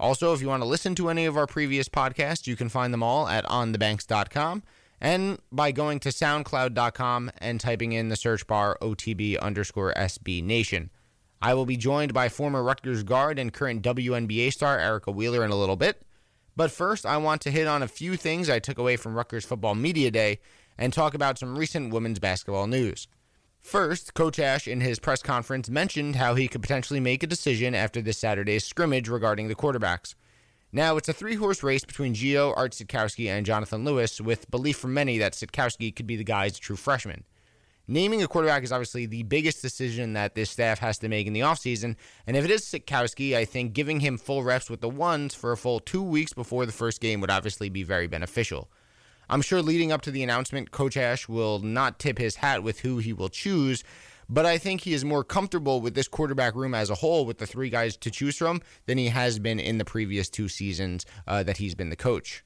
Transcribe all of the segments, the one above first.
Also, if you want to listen to any of our previous podcasts, you can find them all at onthebanks.com and by going to soundcloud.com and typing in the search bar OTB underscore SB Nation. I will be joined by former Rutgers guard and current WNBA star Erica Wheeler in a little bit. But first, I want to hit on a few things I took away from Rutgers Football Media Day and talk about some recent women's basketball news. First, Coach Ash in his press conference mentioned how he could potentially make a decision after this Saturday's scrimmage regarding the quarterbacks. Now, it's a three horse race between Gio, Art Sitkowski, and Jonathan Lewis, with belief from many that Sitkowski could be the guy's true freshman. Naming a quarterback is obviously the biggest decision that this staff has to make in the offseason, and if it is Sitkowski, I think giving him full reps with the ones for a full two weeks before the first game would obviously be very beneficial. I'm sure leading up to the announcement, Coach Ash will not tip his hat with who he will choose, but I think he is more comfortable with this quarterback room as a whole with the three guys to choose from than he has been in the previous two seasons uh, that he's been the coach.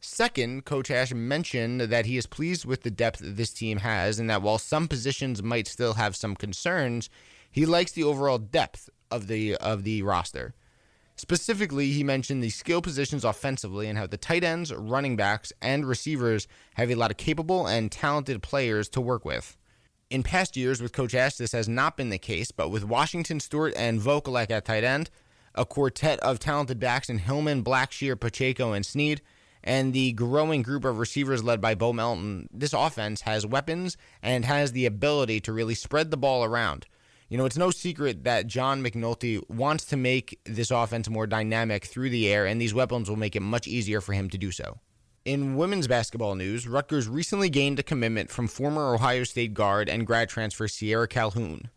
Second, Coach Ash mentioned that he is pleased with the depth this team has and that while some positions might still have some concerns, he likes the overall depth of the of the roster. Specifically, he mentioned the skill positions offensively and how the tight ends, running backs, and receivers have a lot of capable and talented players to work with. In past years with Coach Ash, this has not been the case, but with Washington Stewart and Vokolek at tight end, a quartet of talented backs in Hilliman, Blackshear, Pacheco, and Sneed, and the growing group of receivers led by Bo Melton, this offense has weapons and has the ability to really spread the ball around. You know, it's no secret that John McNulty wants to make this offense more dynamic through the air, and these weapons will make it much easier for him to do so. In women's basketball news, Rutgers recently gained a commitment from former Ohio State guard and grad transfer Sierra Calhoun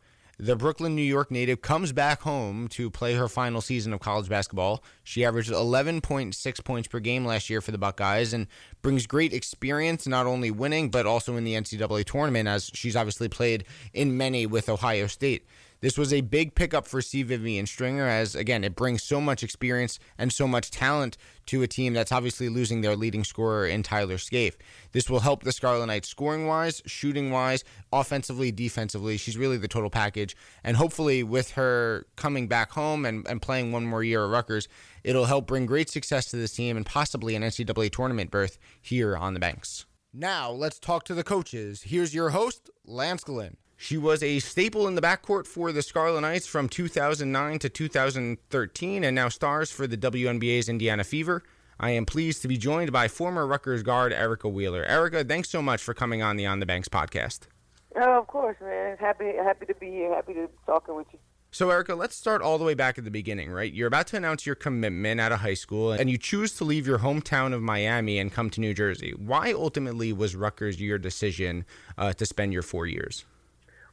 the Brooklyn, New York native comes back home to play her final season of college basketball. She averaged 11.6 points per game last year for the Buckeyes and brings great experience, not only winning, but also in the NCAA tournament, as she's obviously played in many with Ohio State. This was a big pickup for C. Vivian Stringer, as again, it brings so much experience and so much talent to a team that's obviously losing their leading scorer in Tyler Scaife. This will help the Scarlet Knights scoring wise, shooting wise, offensively, defensively. She's really the total package. And hopefully, with her coming back home and, and playing one more year at Rutgers, it'll help bring great success to this team and possibly an NCAA tournament berth here on the banks. Now, let's talk to the coaches. Here's your host, Lance Glynn. She was a staple in the backcourt for the Scarlet Knights from 2009 to 2013 and now stars for the WNBA's Indiana Fever. I am pleased to be joined by former Rutgers guard Erica Wheeler. Erica, thanks so much for coming on the On the Banks podcast. Oh, of course, man. Happy happy to be here. Happy to be talking with you. So, Erica, let's start all the way back at the beginning, right? You're about to announce your commitment out of high school, and you choose to leave your hometown of Miami and come to New Jersey. Why ultimately was Rutgers your decision uh, to spend your four years?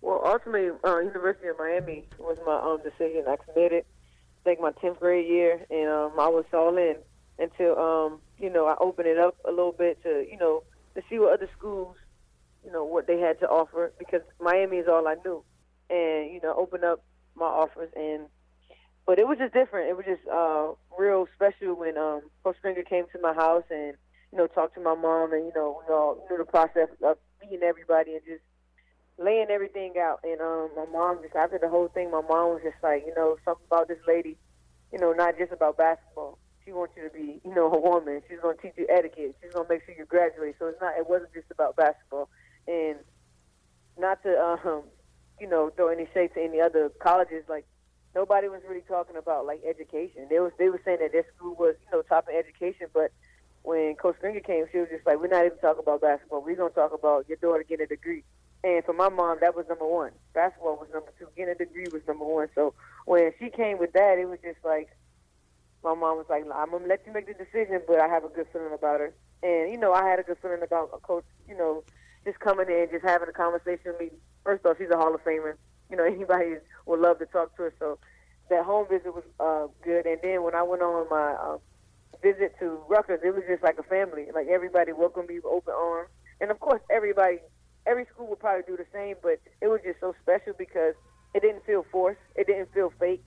Well, ultimately, uh, University of Miami was my um, decision. I committed, I think my tenth grade year, and um, I was all in until um, you know I opened it up a little bit to you know to see what other schools, you know, what they had to offer because Miami is all I knew, and you know, open up my offers and. But it was just different. It was just uh, real special when um, Coach Stringer came to my house and you know talked to my mom and you know you know knew the process of meeting everybody and just laying everything out. And um, my mom just after the whole thing, my mom was just like, you know, something about this lady, you know, not just about basketball. She wants you to be, you know, a woman. She's gonna teach you etiquette. She's gonna make sure you graduate. So it's not. It wasn't just about basketball. And not to, um, you know, throw any shade to any other colleges. Like nobody was really talking about like education. They was they were saying that their school was, you know, top in education, but when Coach Stringer came, she was just like, "We're not even talking about basketball. We're gonna talk about your daughter getting a degree." And for my mom, that was number one. Basketball was number two. Getting a degree was number one. So when she came with that, it was just like my mom was like, "I'm gonna let you make the decision, but I have a good feeling about her." And you know, I had a good feeling about a coach. You know, just coming in, just having a conversation with me. First off, she's a Hall of Famer. You know, anybody would love to talk to her. So that home visit was uh, good. And then when I went on my uh, visit to Rutgers, it was just like a family. Like everybody welcomed me with open arms, and of course, everybody, every school would probably do the same. But it was just so special because it didn't feel forced, it didn't feel fake,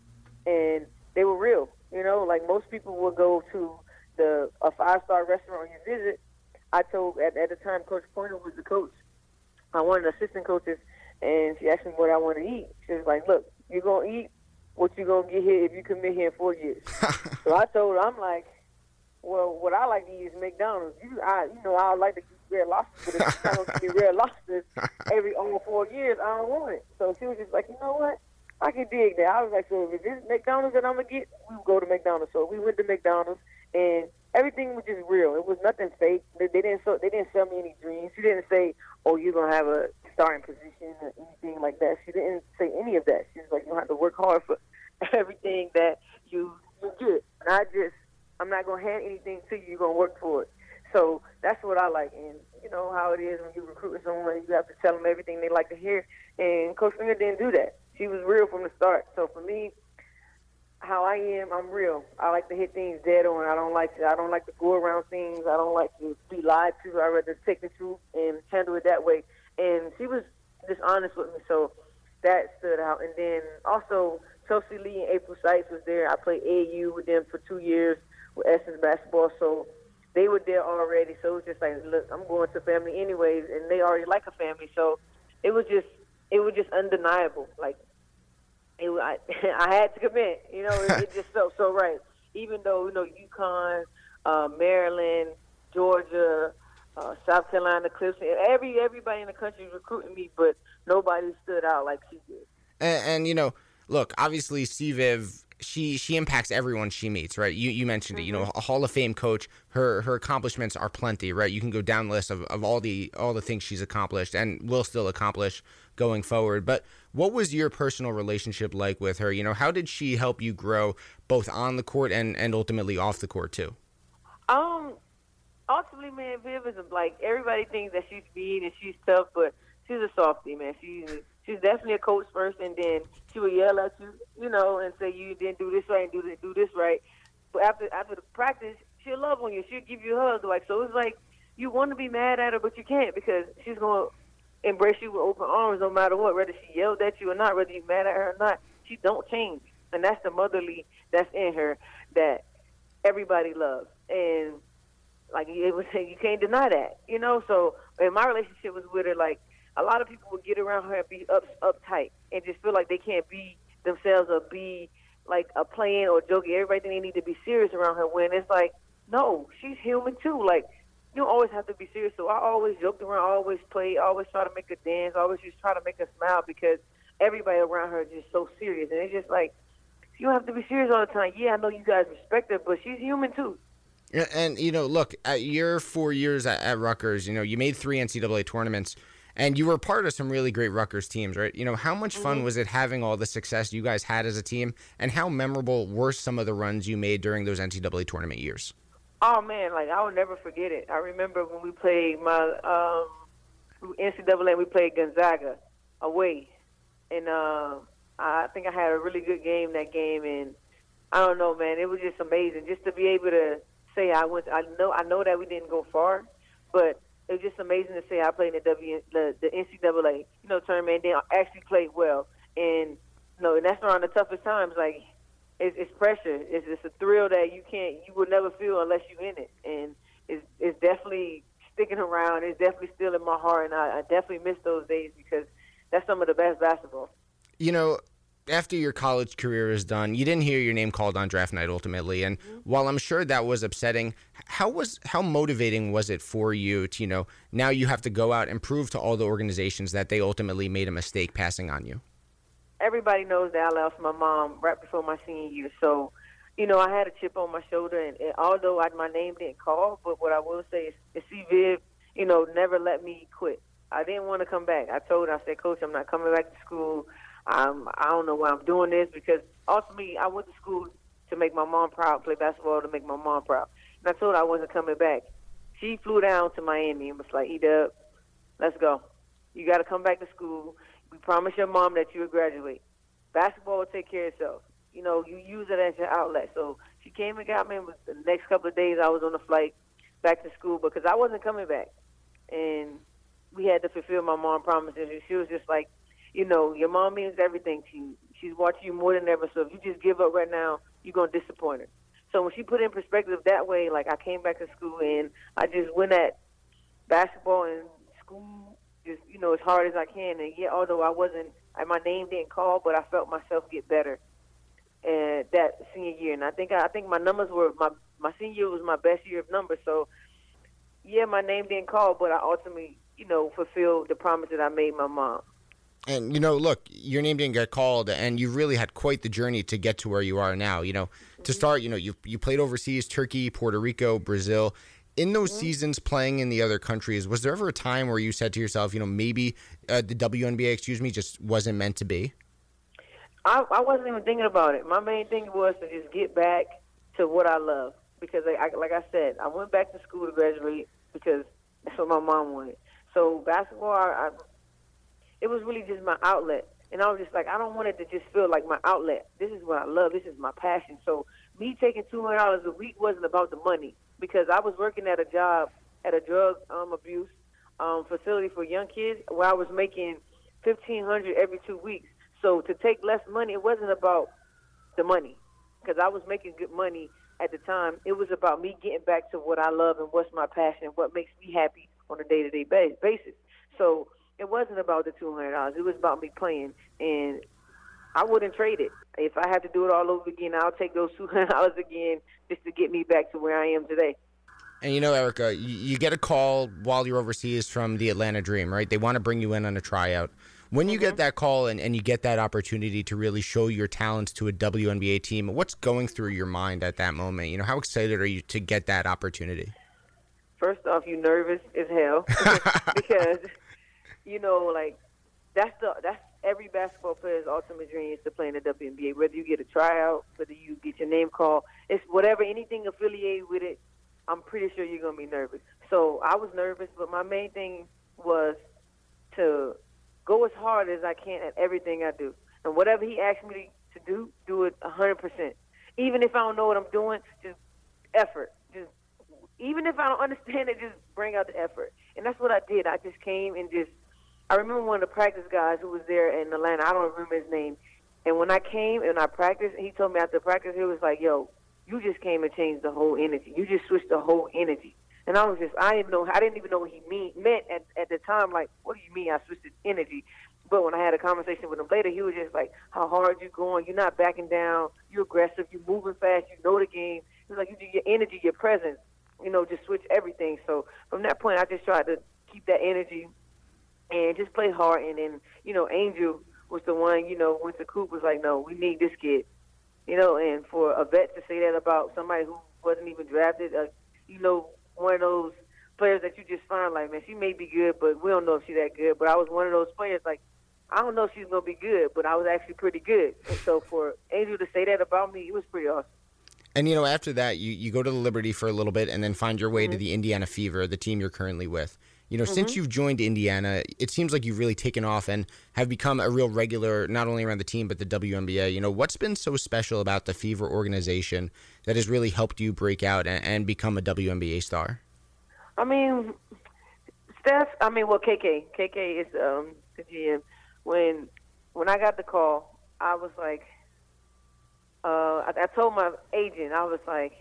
and they were real. You know, like most people would go to the a five star restaurant you visit. I told at, at the time Coach Pointer was the coach. Uh, I wanted assistant coaches, and she asked me what I want to eat. She was like, "Look, you're gonna eat what you're gonna get here if you commit here in four years." so I told her, I'm like, "Well, what I like to eat is McDonald's. You, I, you know, I like to red lobster, but if you don't get red lobsters every over four years, I don't want it." So she was just like, "You know what?" I can dig that. I was like, so if it's McDonald's that I'm gonna get, we will go to McDonald's. So we went to McDonald's, and everything was just real. It was nothing fake. They, they didn't sell, they didn't sell me any dreams. She didn't say, "Oh, you're gonna have a starting position" or anything like that. She didn't say any of that. She was like, "You have to work hard for everything that you you get." And I just, I'm not gonna hand anything to you. You're gonna work for it. So that's what I like, and you know how it is when you're recruiting someone. You have to tell them everything they like to hear, and Coach Stringer didn't do that she was real from the start. So for me, how I am, I'm real. I like to hit things dead on. I don't like to. I don't like to go around things. I don't like to be lied to. I rather take the truth and handle it that way. And she was just honest with me, so that stood out. And then also Chelsea Lee and April Sykes was there. I played AAU with them for two years with Essence basketball, so they were there already. So it was just like, look, I'm going to family anyways, and they already like a family. So it was just, it was just undeniable. Like it, I, I had to commit. You know, it, it just felt so right. Even though you know UConn, uh, Maryland, Georgia, uh, South Carolina, Clemson, every everybody in the country was recruiting me, but nobody stood out like she did. And, and you know, look, obviously, Viv, she she impacts everyone she meets, right? You you mentioned mm-hmm. it. You know, mm-hmm. a Hall of Fame coach. Her her accomplishments are plenty, right? You can go down the list of, of all the all the things she's accomplished and will still accomplish going forward. But what was your personal relationship like with her? You know, how did she help you grow both on the court and, and ultimately off the court too? Um, ultimately, man, Viv is like everybody thinks that she's mean and she's tough, but she's a softie, man. She's she's definitely a coach first, and then she will yell at you, you know, and say you didn't do this right and do this, do this right. But after after the practice, she'll love on you. She'll give you a hug. Like so, it's like you want to be mad at her, but you can't because she's gonna embrace you with open arms no matter what, whether she yelled at you or not, whether you're mad at her or not. She don't change, and that's the motherly that's in her that everybody loves, and like it was, you can't deny that, you know. So, in my relationship was with her, like a lot of people would get around her and be up uptight and just feel like they can't be themselves or be like a playing or joking. Everybody they need to be serious around her when it's like, no, she's human too. Like you always have to be serious. So I always joked around, always played, always try to make her dance, always just try to make her smile because everybody around her is just so serious. And it's just like, you have to be serious all the time. Yeah, I know you guys respect her, but she's human too. And, you know, look, at your four years at, at Rutgers, you know, you made three NCAA tournaments and you were part of some really great Rutgers teams, right? You know, how much fun mm-hmm. was it having all the success you guys had as a team, and how memorable were some of the runs you made during those NCAA tournament years? Oh man, like I will never forget it. I remember when we played my um NCAA, we played Gonzaga away, and uh, I think I had a really good game that game, and I don't know, man, it was just amazing just to be able to say I went. I know I know that we didn't go far, but it was just amazing to say I played in the W the, the NCAA you know tournament, and then actually played well, and you know, and that's around the toughest times, like it's, it's pressure. It's, it's a thrill that you can't, you will never feel unless you're in it, and it's, it's definitely sticking around. It's definitely still in my heart, and I, I definitely miss those days because that's some of the best basketball. You know, after your college career is done, you didn't hear your name called on draft night ultimately. And mm-hmm. while I'm sure that was upsetting, how was how motivating was it for you to, you know, now you have to go out and prove to all the organizations that they ultimately made a mistake passing on you? everybody knows that I lost my mom right before my senior year. So, you know, I had a chip on my shoulder, and, and although I, my name didn't call, but what I will say is, is C. Viv, you know, never let me quit. I didn't want to come back. I told her, I said, Coach, I'm not coming back to school. Um, I don't know why I'm doing this because ultimately I went to school to make my mom proud, play basketball to make my mom proud. And I told her I wasn't coming back. She flew down to Miami and was like, E-Dub, let's go. You got to come back to school. We promise your mom that you will graduate. Basketball will take care of itself. You know, you use it as your outlet. So She came and got me. And the next couple of days, I was on the flight back to school because I wasn't coming back, and we had to fulfill my mom's promises. And she was just like, you know, your mom means everything to you. She's watching you more than ever. So if you just give up right now, you're gonna disappoint her. So when she put it in perspective that way, like I came back to school and I just went at basketball and school just you know as hard as I can. And yet, although I wasn't, my name didn't call, but I felt myself get better. And that senior year, and I think I think my numbers were my my senior year was my best year of numbers. So yeah, my name didn't call, but I ultimately you know fulfilled the promise that I made my mom. And you know, look, your name didn't get called, and you really had quite the journey to get to where you are now. You know, to start, you know, you you played overseas, Turkey, Puerto Rico, Brazil. In those mm-hmm. seasons playing in the other countries, was there ever a time where you said to yourself, you know, maybe uh, the WNBA, excuse me, just wasn't meant to be? I, I wasn't even thinking about it. My main thing was to just get back to what I love because, I, I, like I said, I went back to school to graduate because that's what my mom wanted. So basketball, I, I it was really just my outlet. And I was just like, I don't want it to just feel like my outlet. This is what I love. This is my passion. So me taking two hundred dollars a week wasn't about the money because I was working at a job at a drug um, abuse um, facility for young kids where I was making fifteen hundred every two weeks. So to take less money, it wasn't about the money because I was making good money at the time. It was about me getting back to what I love and what's my passion, and what makes me happy on a day to day basis. So it wasn't about the two hundred dollars. It was about me playing, and I wouldn't trade it. If I had to do it all over again, I'll take those two hundred dollars again just to get me back to where I am today. And you know, Erica, you, you get a call while you're overseas from the Atlanta Dream, right? They want to bring you in on a tryout. When you mm-hmm. get that call and, and you get that opportunity to really show your talents to a WNBA team, what's going through your mind at that moment? You know, how excited are you to get that opportunity? First off, you nervous as hell because you know, like that's the that's every basketball player's ultimate dream is to play in the WNBA. Whether you get a tryout, whether you get your name called, it's whatever anything affiliated with it. I'm pretty sure you're gonna be nervous. So I was nervous, but my main thing was to go as hard as I can at everything I do, and whatever he asked me to do, do it 100%. Even if I don't know what I'm doing, just effort. Just even if I don't understand it, just bring out the effort. And that's what I did. I just came and just I remember one of the practice guys who was there in Atlanta. I don't remember his name. And when I came and I practiced, he told me after practice, he was like, "Yo, you just came and changed the whole energy. You just switched the whole energy." And I was just, I didn't know, I didn't even know what he mean, meant at, at the time. Like, what do you mean I switched the energy? But when I had a conversation with him later, he was just like, "How hard you going? You're not backing down. You're aggressive. You're moving fast. You know the game." Was like, "You do your energy, your presence. You know, just switch everything." So from that point, I just tried to keep that energy and just play hard. And then, you know, Angel was the one, you know, Winston Coop was like, no, we need this kid. You know, and for a vet to say that about somebody who wasn't even drafted, uh, you know, one of those players that you just find like, man, she may be good, but we don't know if she's that good. But I was one of those players like, I don't know if she's gonna be good, but I was actually pretty good. And so for Angel to say that about me, it was pretty awesome. And you know, after that, you, you go to the Liberty for a little bit, and then find your way mm-hmm. to the Indiana Fever, the team you're currently with. You know, mm-hmm. since you've joined Indiana, it seems like you've really taken off and have become a real regular, not only around the team, but the WNBA. You know, what's been so special about the Fever organization that has really helped you break out and, and become a WNBA star? I mean, Steph, I mean, well, KK. KK is um, the GM. When, when I got the call, I was like, uh, I, I told my agent, I was like,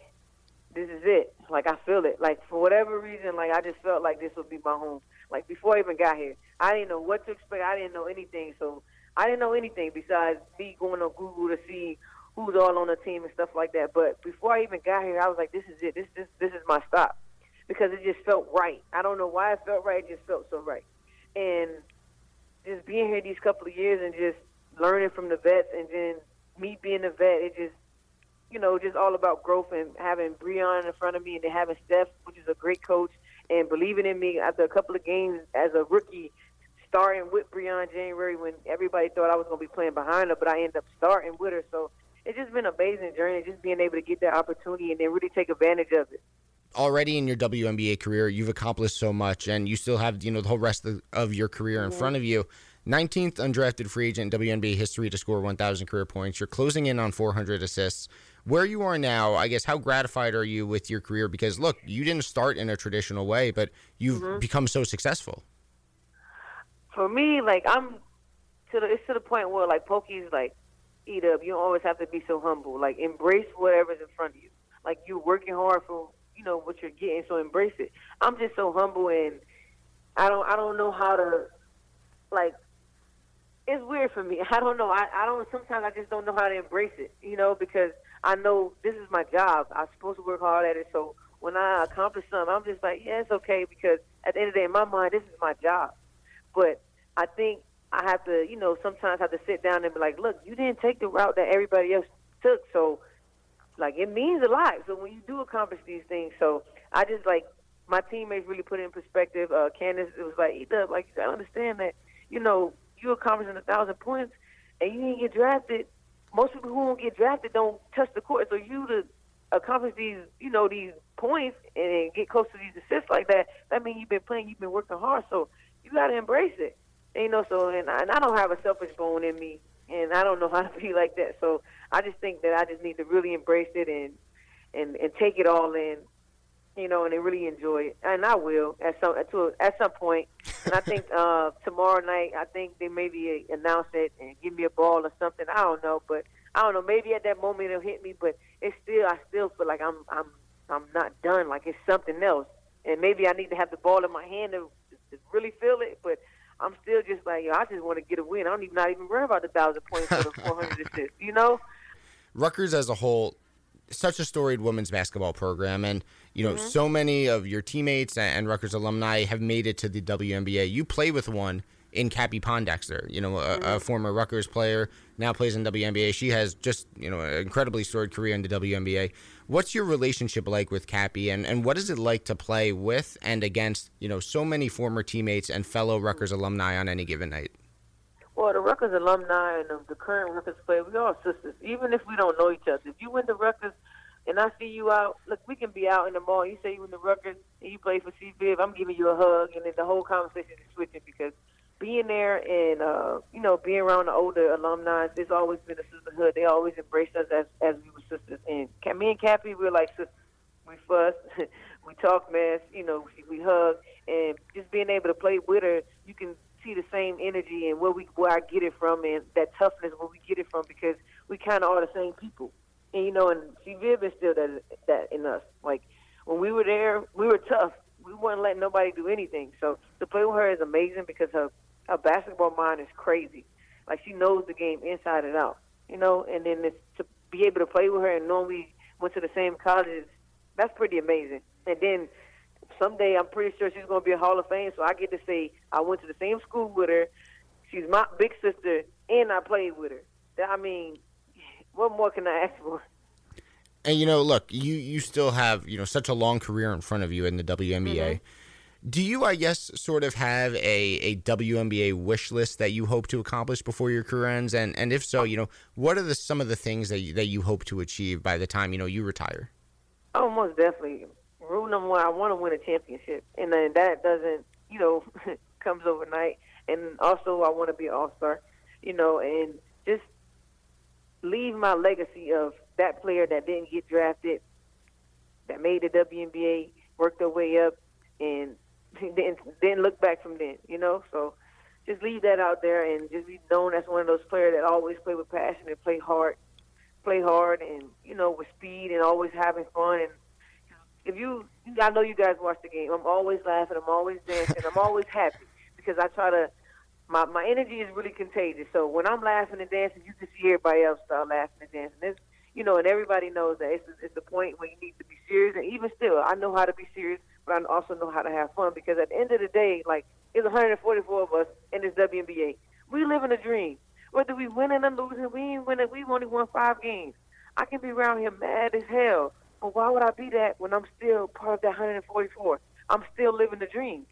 this is it. Like I feel it. Like for whatever reason, like I just felt like this would be my home. Like before I even got here, I didn't know what to expect. I didn't know anything. So I didn't know anything besides me going on Google to see who's all on the team and stuff like that. But before I even got here, I was like, this is it. This this this is my stop because it just felt right. I don't know why it felt right. It just felt so right. And just being here these couple of years and just learning from the vets and then me being a vet, it just you know, just all about growth and having Briann in front of me and then having Steph, which is a great coach, and believing in me after a couple of games as a rookie, starting with Briann January when everybody thought I was going to be playing behind her, but I ended up starting with her. So it's just been an amazing journey, just being able to get that opportunity and then really take advantage of it already in your WNBA career, you've accomplished so much, and you still have you know the whole rest of, your career in mm-hmm. front of you. 19th undrafted free agent in WNBA history to score 1,000 career points. You're closing in on 400 assists where you are now, I guess, how gratified are you with your career? Because look, you didn't start in a traditional way, but you've mm-hmm. become so successful. For me, like I'm to the it's to the point where like Pokey's like eat up. You don't always have to be so humble. Like embrace whatever's in front of you. Like you're working hard for you know what you're getting, so embrace it. I'm just so humble and I don't I don't know how to like it's weird for me. I don't know. I, I don't sometimes I just don't know how to embrace it, you know, because I know this is my job. I'm supposed to work hard at it. So when I accomplish something, I'm just like, yeah, it's okay because at the end of the day, in my mind, this is my job. But I think I have to, you know, sometimes have to sit down and be like, look, you didn't take the route that everybody else took. So, like, it means a lot. So when you do accomplish these things, so I just like my teammates really put it in perspective. Uh, Candice, it was like, eat up. Like, you gotta understand that, you know, you accomplishing a thousand points and you didn't get drafted. Most people who don't get drafted don't touch the court. So you to accomplish these, you know, these points and get close to these assists like that, that means you've been playing, you've been working hard. So you got to embrace it. And, you know, so and I, and I don't have a selfish bone in me, and I don't know how to be like that. So I just think that I just need to really embrace it and and and take it all in you know, and they really enjoy it, and I will at some to, at some point. And I think uh, tomorrow night, I think they maybe announce it and give me a ball or something. I don't know, but I don't know. Maybe at that moment it'll hit me, but it's still I still feel like I'm I'm I'm not done. Like it's something else, and maybe I need to have the ball in my hand to, to really feel it, but. I'm still just like, yo, I just want to get a win. I don't even not even worry about the thousand points or the 400 assists, you know. Rutgers as a whole such a storied women's basketball program, and you know, mm-hmm. so many of your teammates and Rutgers alumni have made it to the WNBA. You play with one in Cappie Pondexter, you know, a, mm-hmm. a, former Rutgers player, now plays in WNBA. She has just, you know, an incredibly storied career in the WNBA. What's your relationship like with Cappy, and, and what is it like to play with and against, you know, so many former teammates and fellow Rutgers alumni on any given night? Well, the Rutgers alumni and the, the current Rutgers players, we all sisters. Even if we don't know each other, if you win the Rutgers and I see you out, look, we can be out in the mall. You say you in the Rutgers and you play for CViv, I'm giving you a hug, and then the whole conversation is switching because being there and uh, you know being around the older alumni, there's always been a sisterhood. They always embraced us as as we were sisters. And me and Cappie, we're like sisters. We fuss, we talk mess, you know, we hug, and just being able to play with her, you can see the same energy and where we where I get it from and that toughness where we get it from because we kind of are the same people. And you know, and CViv instilled that that in us. Like when we were there, we were tough. We weren't letting nobody do anything. So to play with her is amazing because her her basketball mind is crazy. Like she knows the game inside and out. You know, and then it's, to be able to play with her and knowing we went to the same colleges, that's pretty amazing. And then someday I'm pretty sure she's going to be a Hall of Fame. So I get to say I went to the same school with her. She's my big sister, and I played with her. I mean, what more can I ask for? And you know, look, you you still have you know such a long career in front of you in the WNBA. Mm-hmm. Do you, I guess, sort of have a, a WNBA wish list that you hope to accomplish before your career ends? And and if so, you know, what are the some of the things that you, that you hope to achieve by the time you know you retire? Oh, most definitely rule number one, I want to win a championship, and then that doesn't, you know, comes overnight. And also, I want to be an all star, you know, and just leave my legacy of that player that didn't get drafted, that made the WNBA, worked their way up, and then then look back from then, you know. So just leave that out there and just be known as one of those players that always play with passion and play hard, play hard, and you know with speed and always having fun and if you, I know you guys watch the game. I'm always laughing. I'm always dancing. I'm always happy because I try to. My my energy is really contagious. So when I'm laughing and dancing, you can see everybody else start laughing and dancing. It's, you know, and everybody knows that it's it's the point where you need to be serious. And even still, I know how to be serious, but I also know how to have fun because at the end of the day, like it's 144 of us in this WNBA. We live in a dream. Whether we winning or losing, we ain't winning. We've only won five games. I can be around here mad as hell but why would I be that when I'm still part of that 144? I'm still living the dream.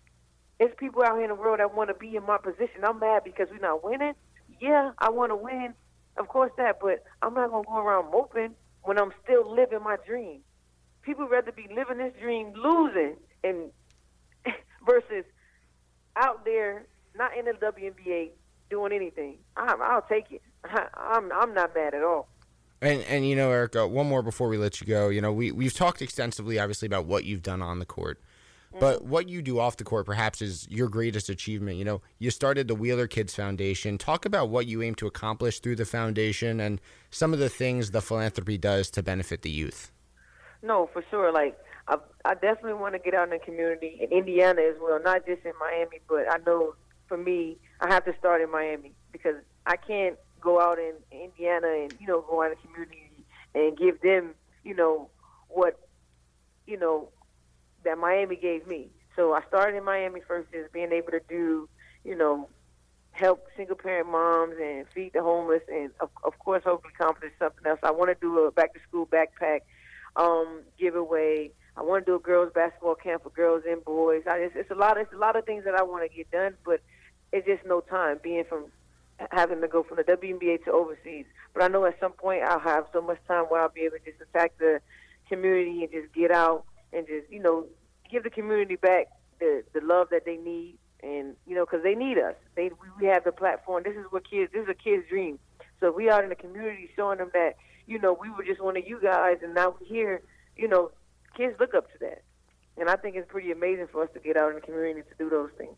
There's people out here in the world that want to be in my position. I'm mad because we're not winning. Yeah, I want to win. Of course that, but I'm not to go around moping when I'm still living my dream. People rather be living this dream losing and versus out there not in the WNBA doing anything. I, I'll take it. I, I'm I'm not mad at all. And and you know, Erica, one more before we let you go. You know, we we've talked extensively, obviously, about what you've done on the court. But what you do off the court perhaps is your greatest achievement. You know, you started the Wheeler Kids Foundation. Talk about what you aim to accomplish through the foundation and some of the things the philanthropy does to benefit the youth. No, for sure. Like I, I definitely want to get out in the community in Indiana as well, not just in Miami, but I know for me, I have to start in Miami because I can't go out in Indiana and you know go out in the community and give them you know what you know that Miami gave me. So I started in Miami first, just being able to do, you know, help single parent moms and feed the homeless, and of, of course, hopefully accomplish something else. I want to do a back to school backpack um, giveaway. I want to do a girls basketball camp for girls and boys. I just, it's a lot. It's a lot of things that I want to get done, but it's just no time. Being from having to go from the WNBA to overseas, but I know at some point I'll have so much time where I'll be able to just attack the community and just get out and just you know give the community back the the love that they need and you know because they need us. They we have the platform. This is what kids this is a kid's dream. So we out in the community showing them that you know we were just one of you guys and now we're here you know kids look up to that. And i think it's pretty amazing for us to get out in the community to do those things.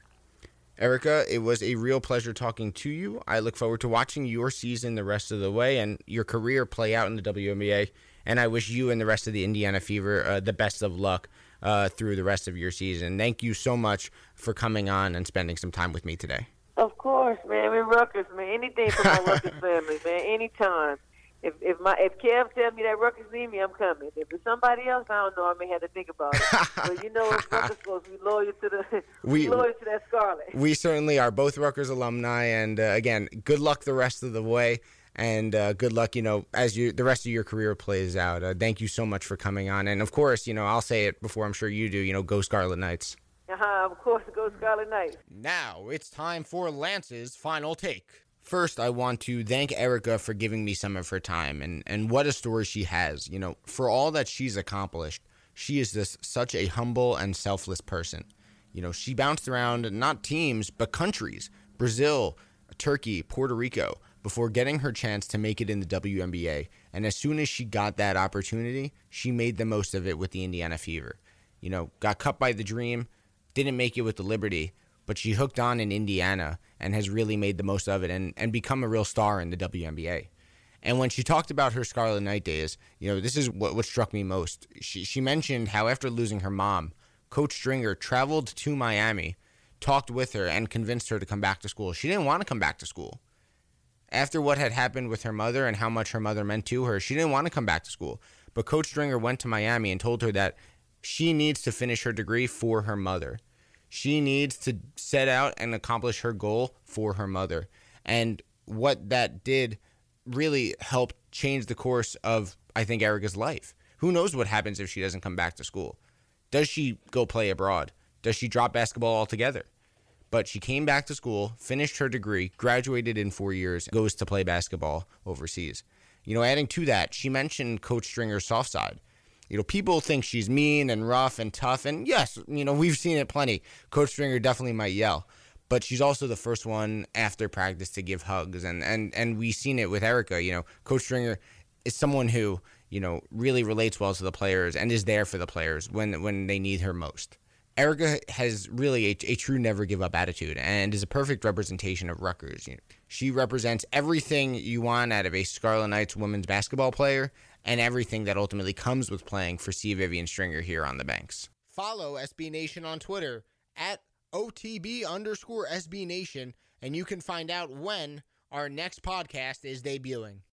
Erica, it was a real pleasure talking to you. I look forward to watching your season the rest of the way and your career play out in the WNBA. And I wish you and the rest of the Indiana Fever uh, the best of luck uh, through the rest of your season. Thank you so much for coming on and spending some time with me today. Of course, man. We're Rutgers, man. Anything for my Rutgers family, man. Anytime. If if my if Kev tell me that Rutgers need me, I'm coming. If it's somebody else, I don't know. I may have to think about it. but you know, Rutgers folks, we loyal to the we, we loyal to that Scarlet. We certainly are. Both Rutgers alumni, and uh, again, good luck the rest of the way and uh, good luck, you know, as you the rest of your career plays out. Uh, thank you so much for coming on, and of course, you know, I'll say it before I'm sure you do. You know, go Scarlet Knights. Uh-huh, of course, go Scarlet Knights. Now it's time for Lance's final take. First, I want to thank Erica for giving me some of her time, and and what a story she has. You know, for all that she's accomplished, she is this such a humble and selfless person. You know, she bounced around not teams but countries: Brazil, Turkey, Puerto Rico before getting her chance to make it in the WNBA. And as soon as she got that opportunity, she made the most of it with the Indiana Fever. You know, got cut by the dream, didn't make it with the Liberty, but she hooked on in Indiana and has really made the most of it and, and become a real star in the WNBA. And when she talked about her Scarlet Knight days, you know, this is what, what struck me most. She, she mentioned how after losing her mom, Coach Stringer traveled to Miami, talked with her, and convinced her to come back to school. She didn't want to come back to school after what had happened with her mother and how much her mother meant to her, she didn't want to come back to school. But Coach Stringer went to Miami and told her that she needs to finish her degree for her mother. She needs to set out and accomplish her goal for her mother. And what that did really helped change the course of, I think, Erica's life. Who knows what happens if she doesn't come back to school? Does she go play abroad? Does she drop basketball altogether? But she came back to school, finished her degree, graduated in four years, goes to play basketball overseas. You know, adding to that, she mentioned Coach Stringer's soft side. You know, people think she's mean and rough and tough. And yes, you know, we've seen it plenty. Coach Stringer definitely might yell. But she's also the first one after practice to give hugs. And, and, and we've seen it with Erica. You know, Coach Stringer is someone who, you know, really relates well to the players and is there for the players when, when they need her most. Erica has really a, a, true never give up attitude and is a perfect representation of Rutgers. You know, she represents everything you want out of a Scarlet Knights women's basketball player and everything that ultimately comes with playing for C. Vivian Stringer here on the banks. Follow SB Nation on Twitter at OTB underscore SB Nation, and you can find out when our next podcast is debuting.